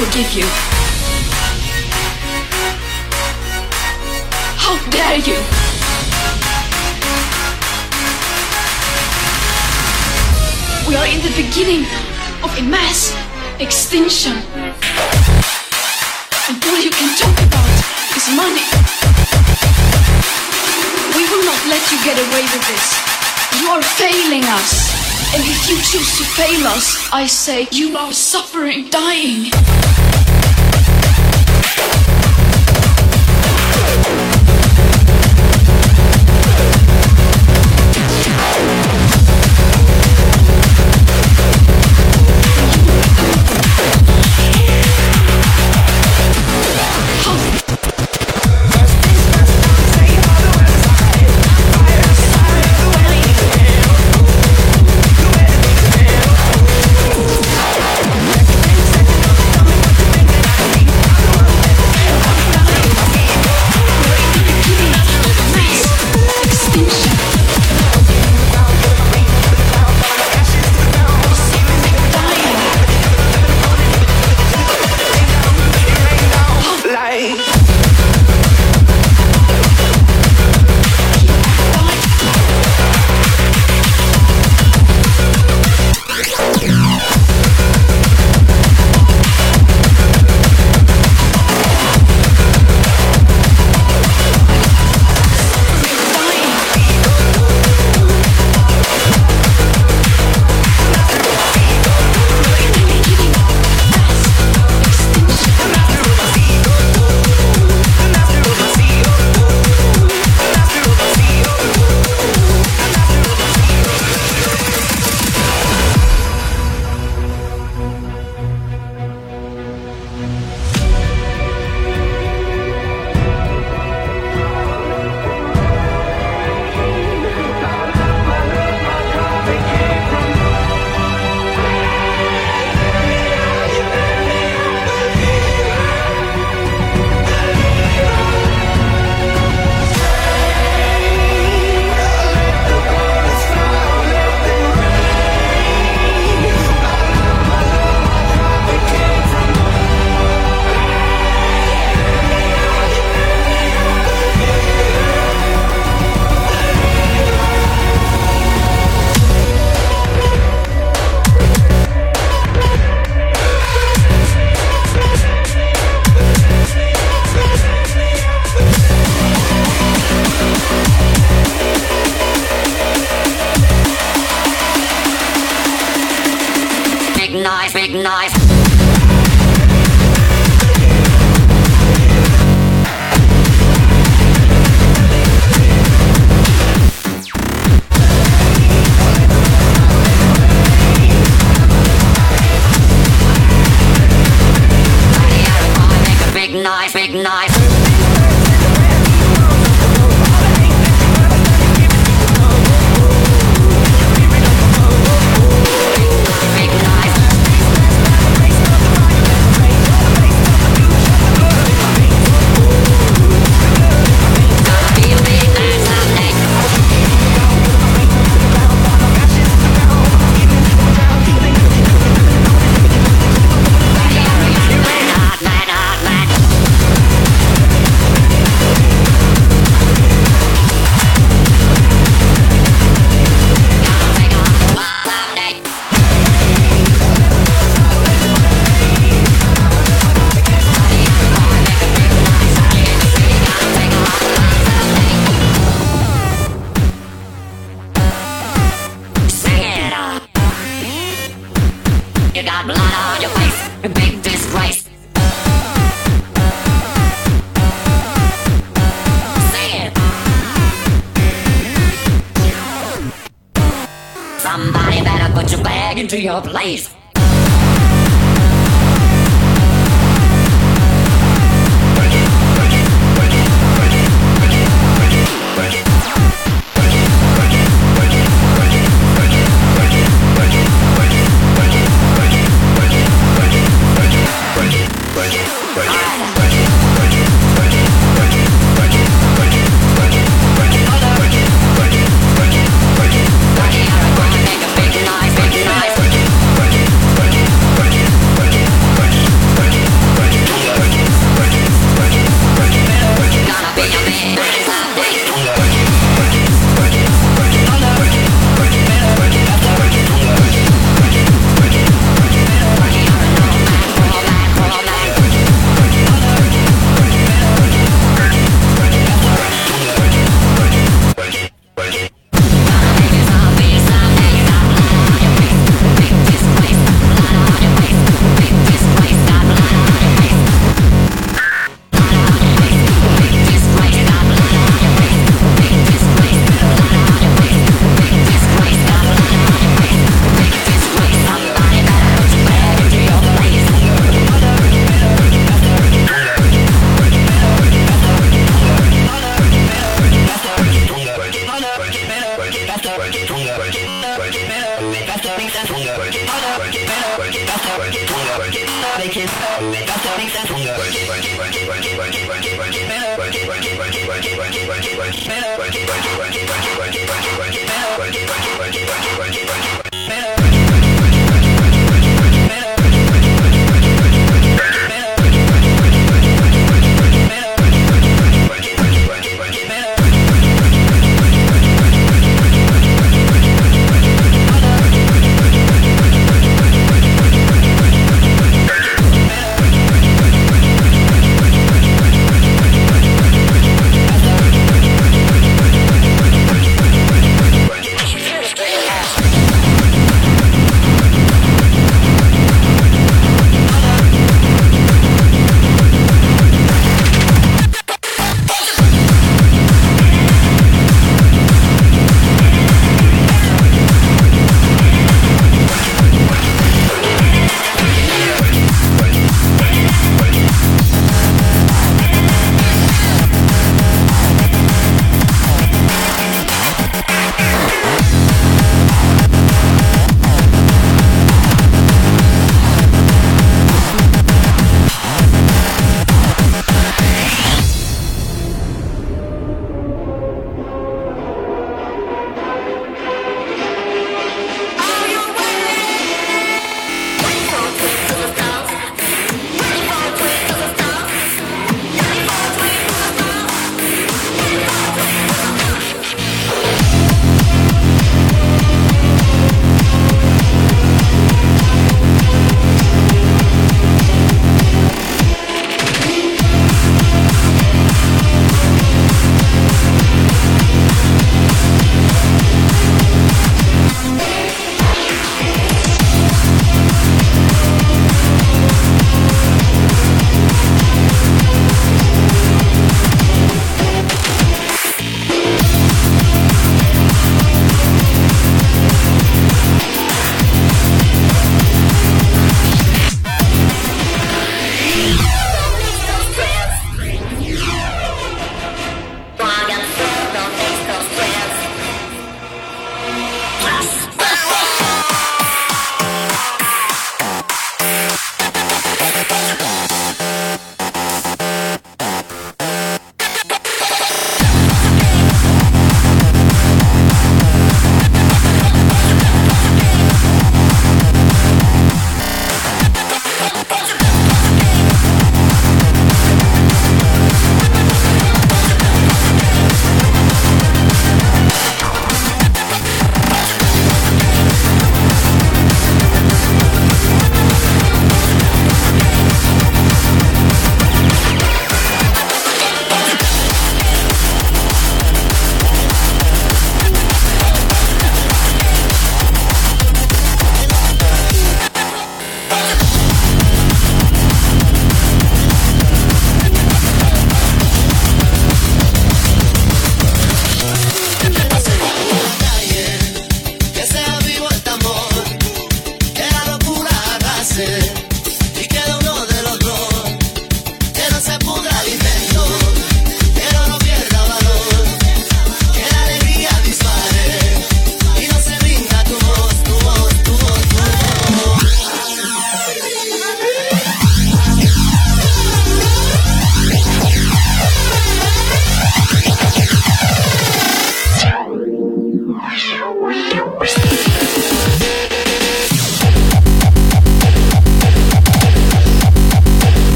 you. How dare you? We are in the beginning of a mass extinction. And all you can talk about is money. We will not let you get away with this. You are failing us. And if you choose to fail us, I say you are suffering, dying.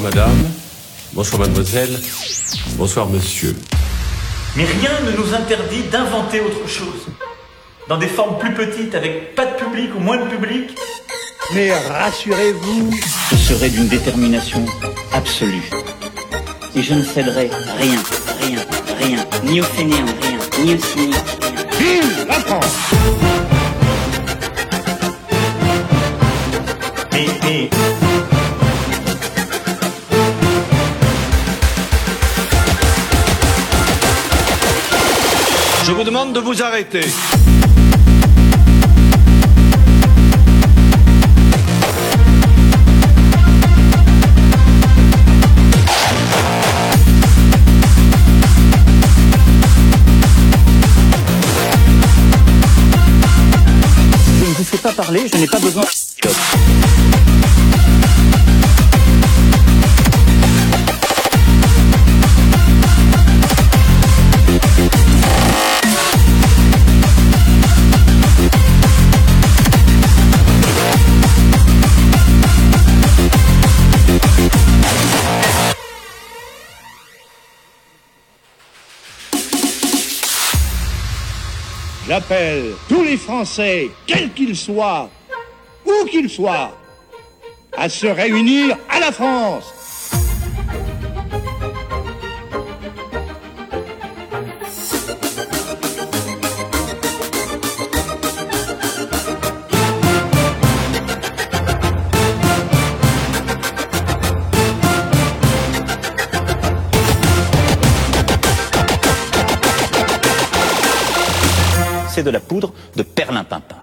Bonsoir madame, bonsoir mademoiselle, bonsoir monsieur. Mais rien ne nous interdit d'inventer autre chose. Dans des formes plus petites, avec pas de public ou moins de public. Mais rassurez-vous, Je serai d'une détermination absolue. Et je ne céderai rien, rien, rien, ni aux fainéants, rien, ni aux cyniques, rien. vive la France Mais, mais, demande de vous arrêter. Je ne vous fais pas parler, je n'ai pas besoin. J'appelle tous les Français, quels qu'ils soient, où qu'ils soient, à se réunir à la France. De la poudre de perlimpinpin.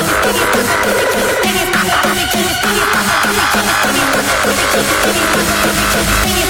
Thank you.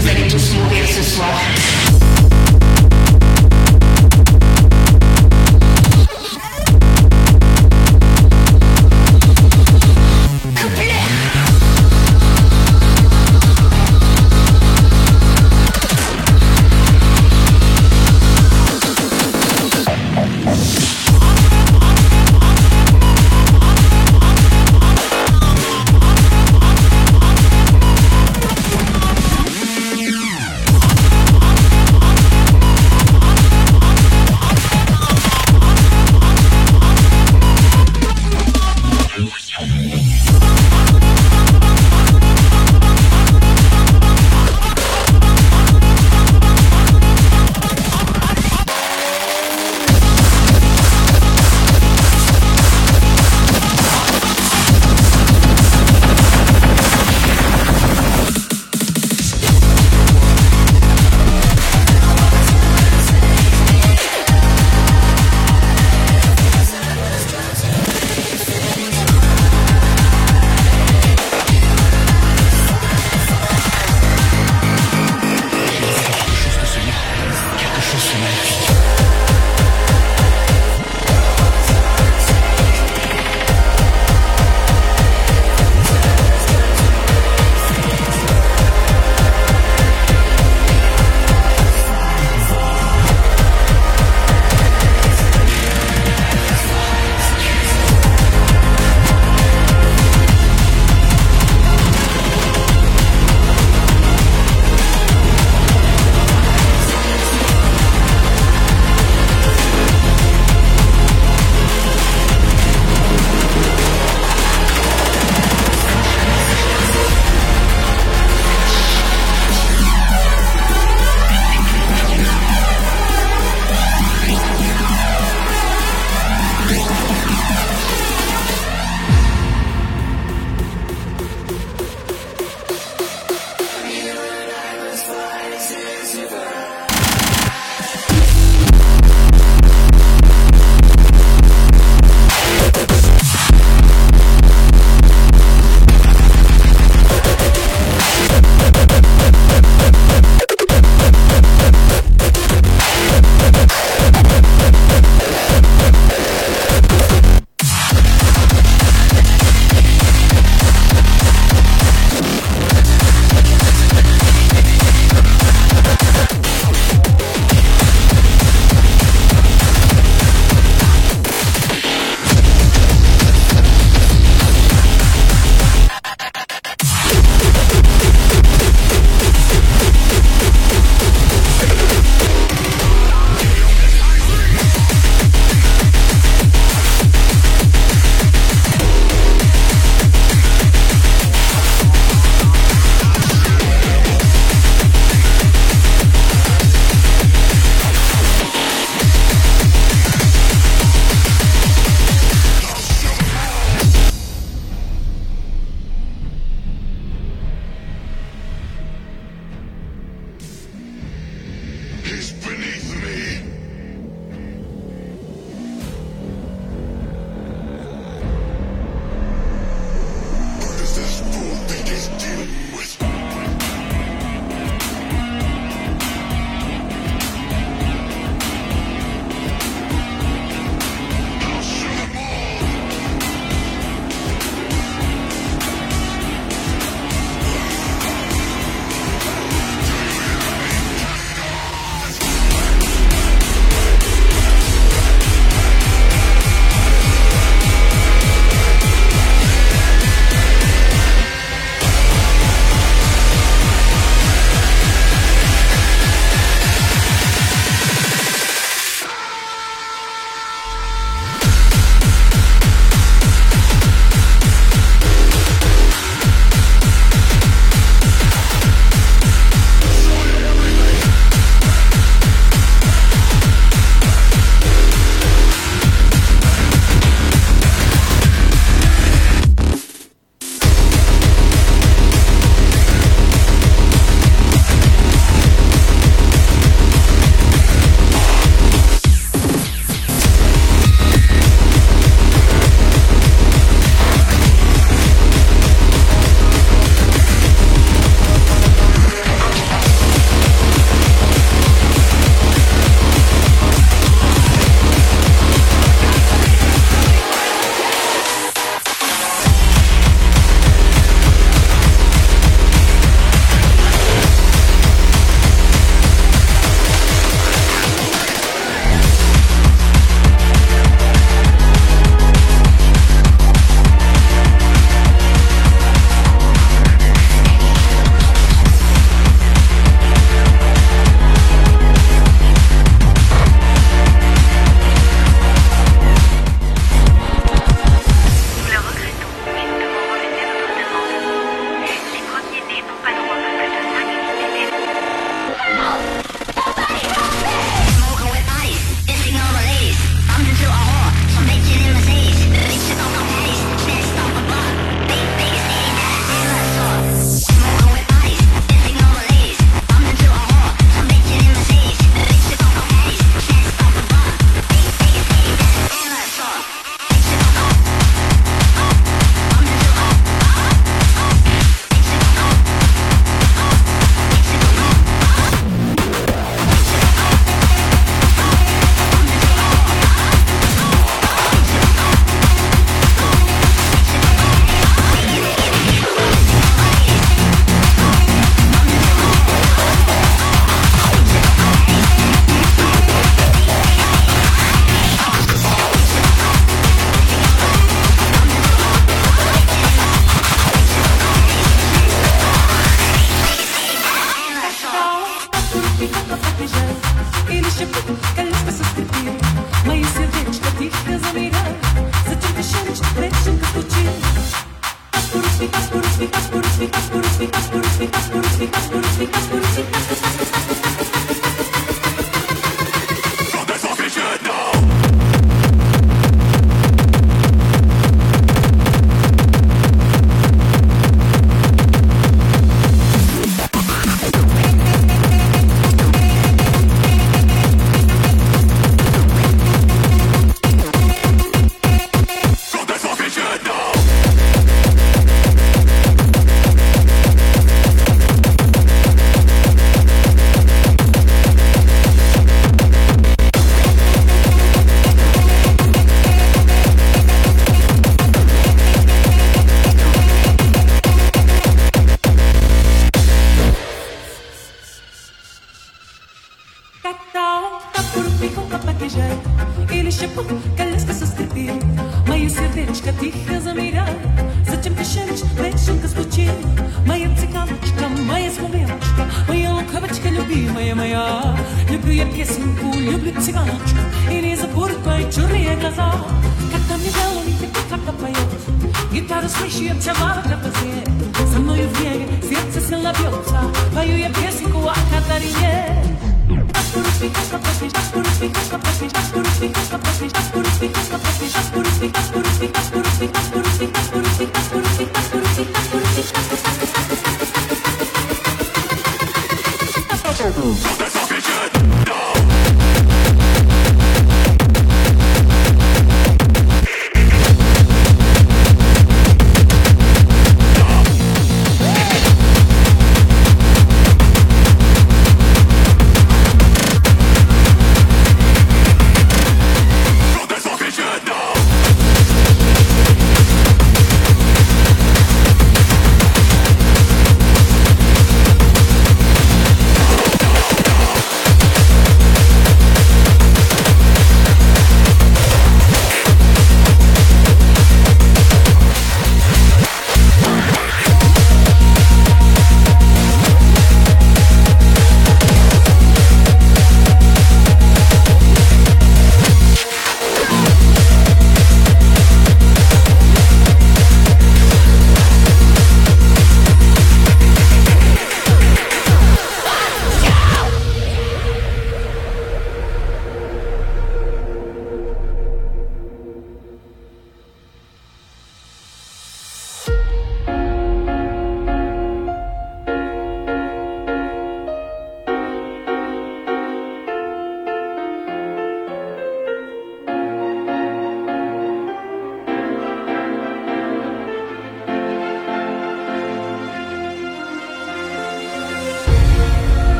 Vous allez tous mourir ce soir.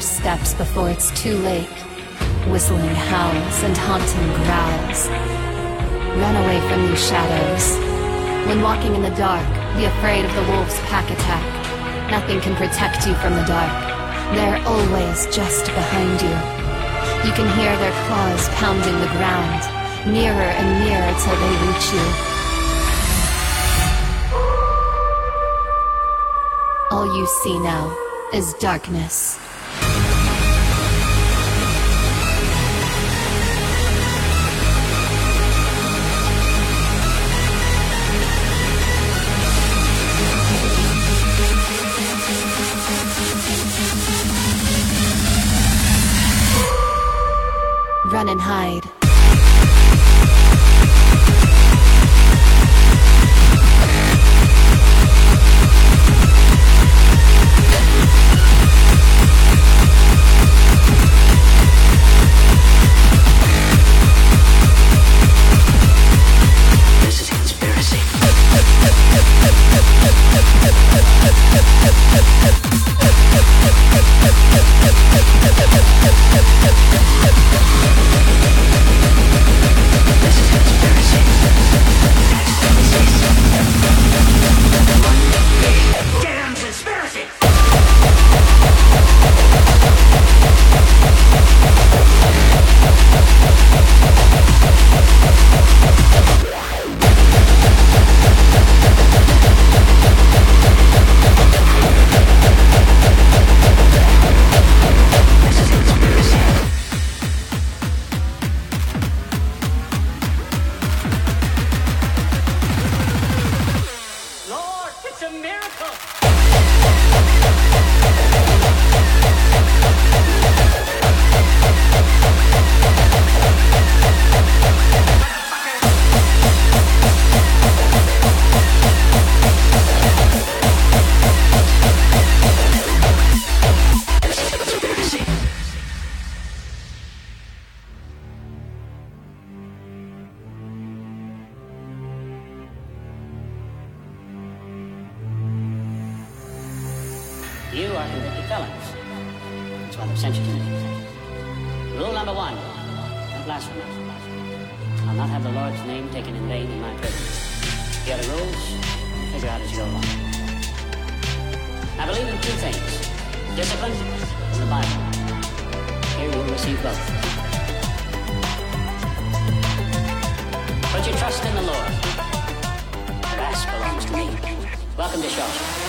Steps before it's too late. Whistling howls and haunting growls. Run away from these shadows. When walking in the dark, be afraid of the wolf's pack attack. Nothing can protect you from the dark. They're always just behind you. You can hear their claws pounding the ground, nearer and nearer till they reach you. All you see now is darkness. Welcome to Shawshank.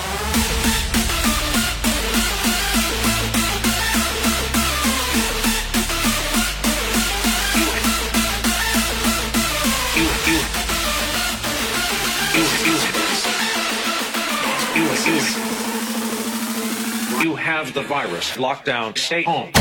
You, have the virus. Lockdown. Stay home.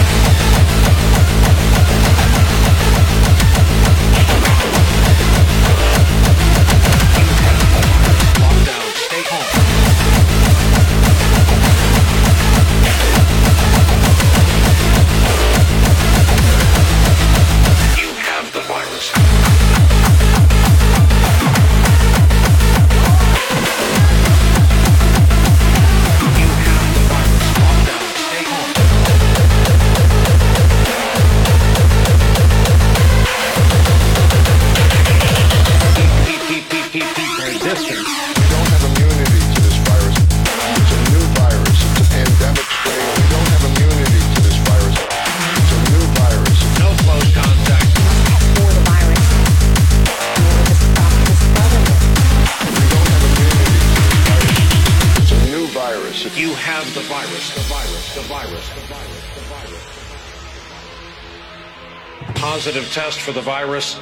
Test for the virus.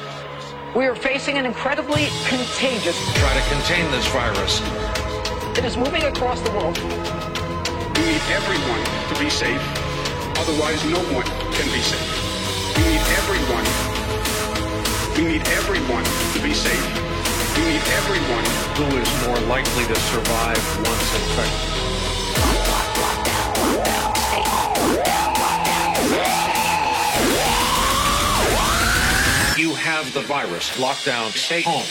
We are facing an incredibly contagious. Try to contain this virus. It is moving across the world. We need everyone to be safe. Otherwise, no one can be safe. We need everyone. We need everyone to be safe. We need everyone. Who is more likely to survive once infected? have the virus. Lockdown. Stay home.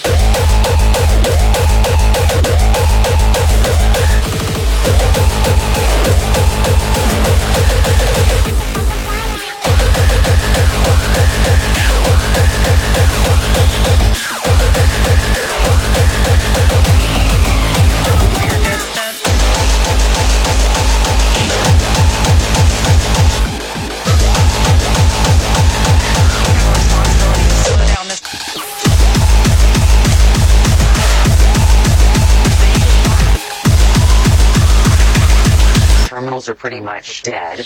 Pretty much dead.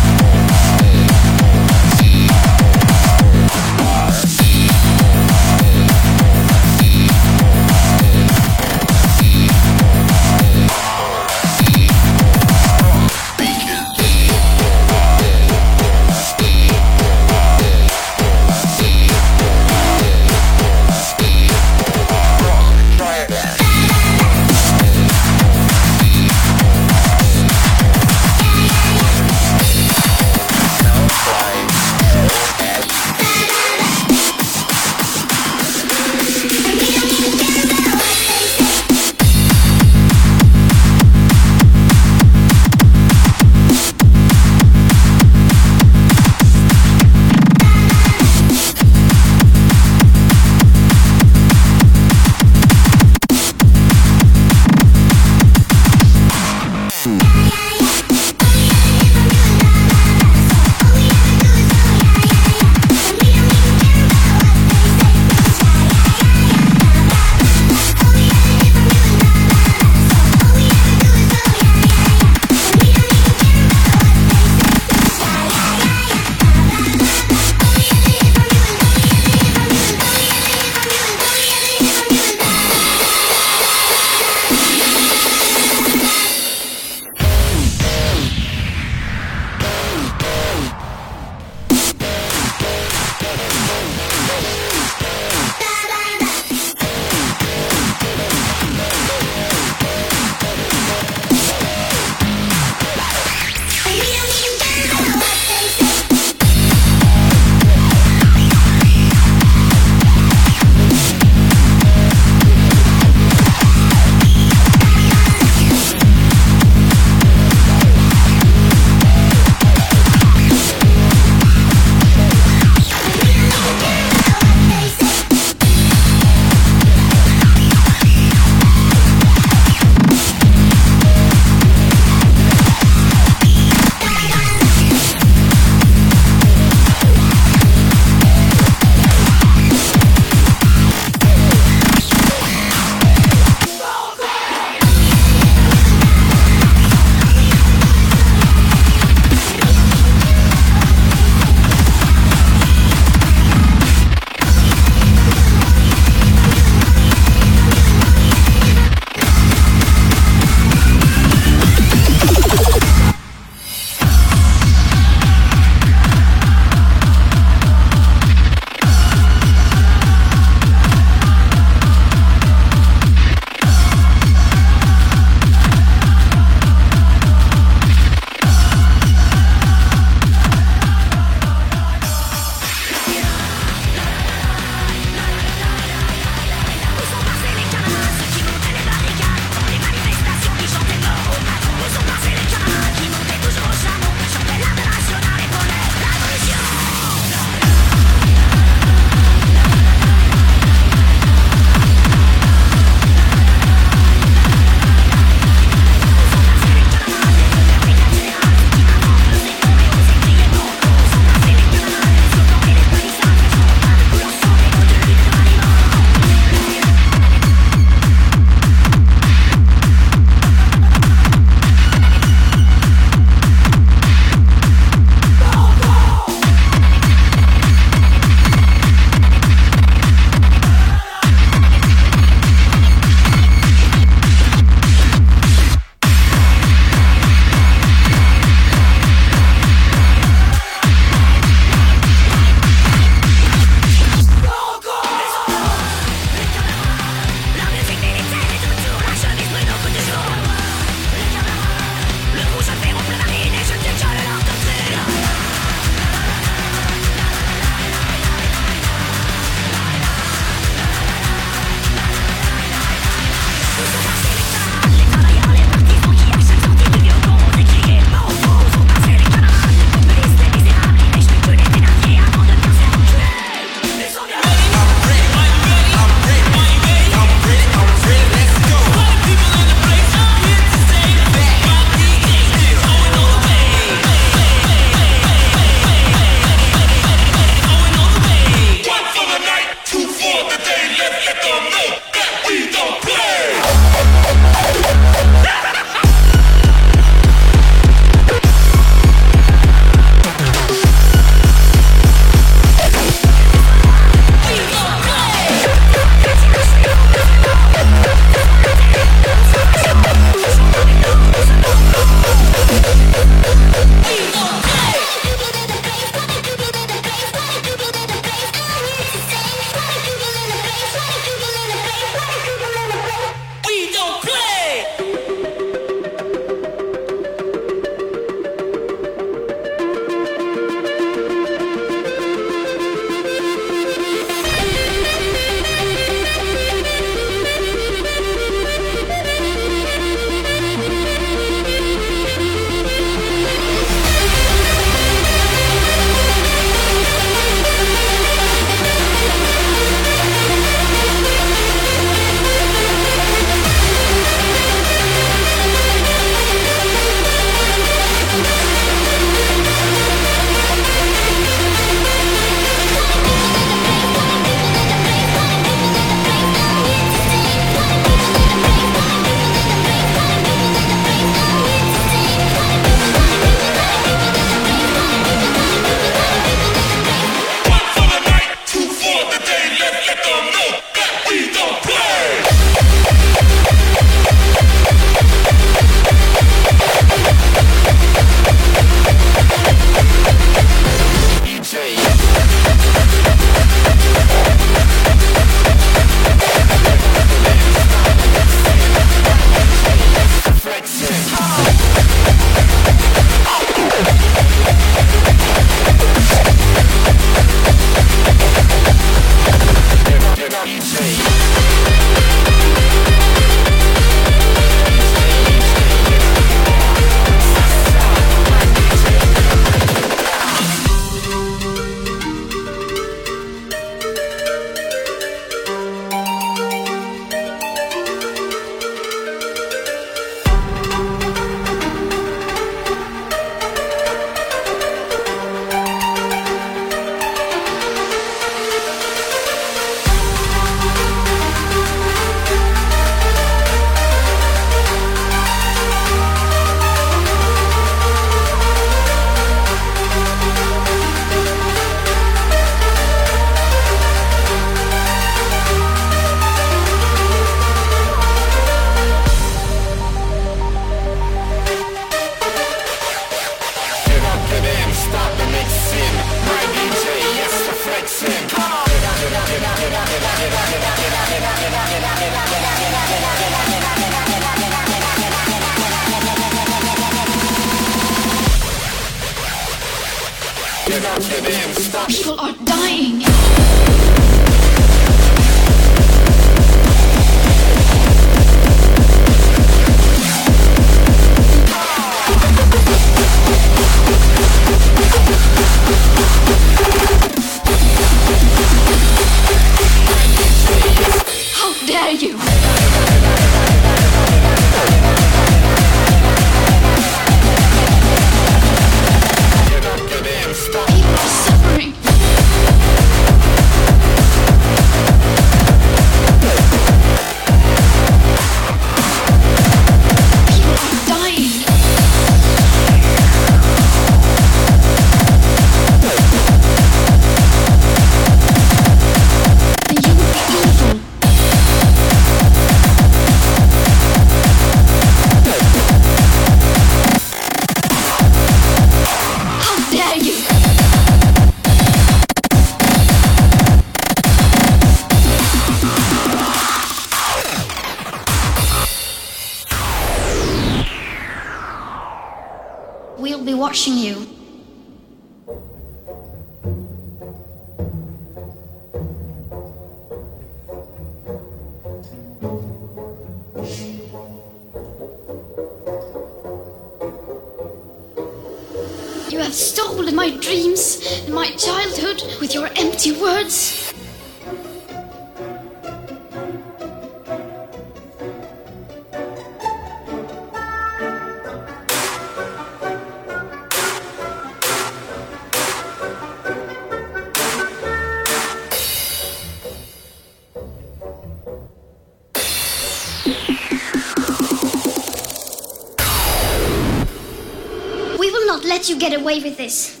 Get away with this.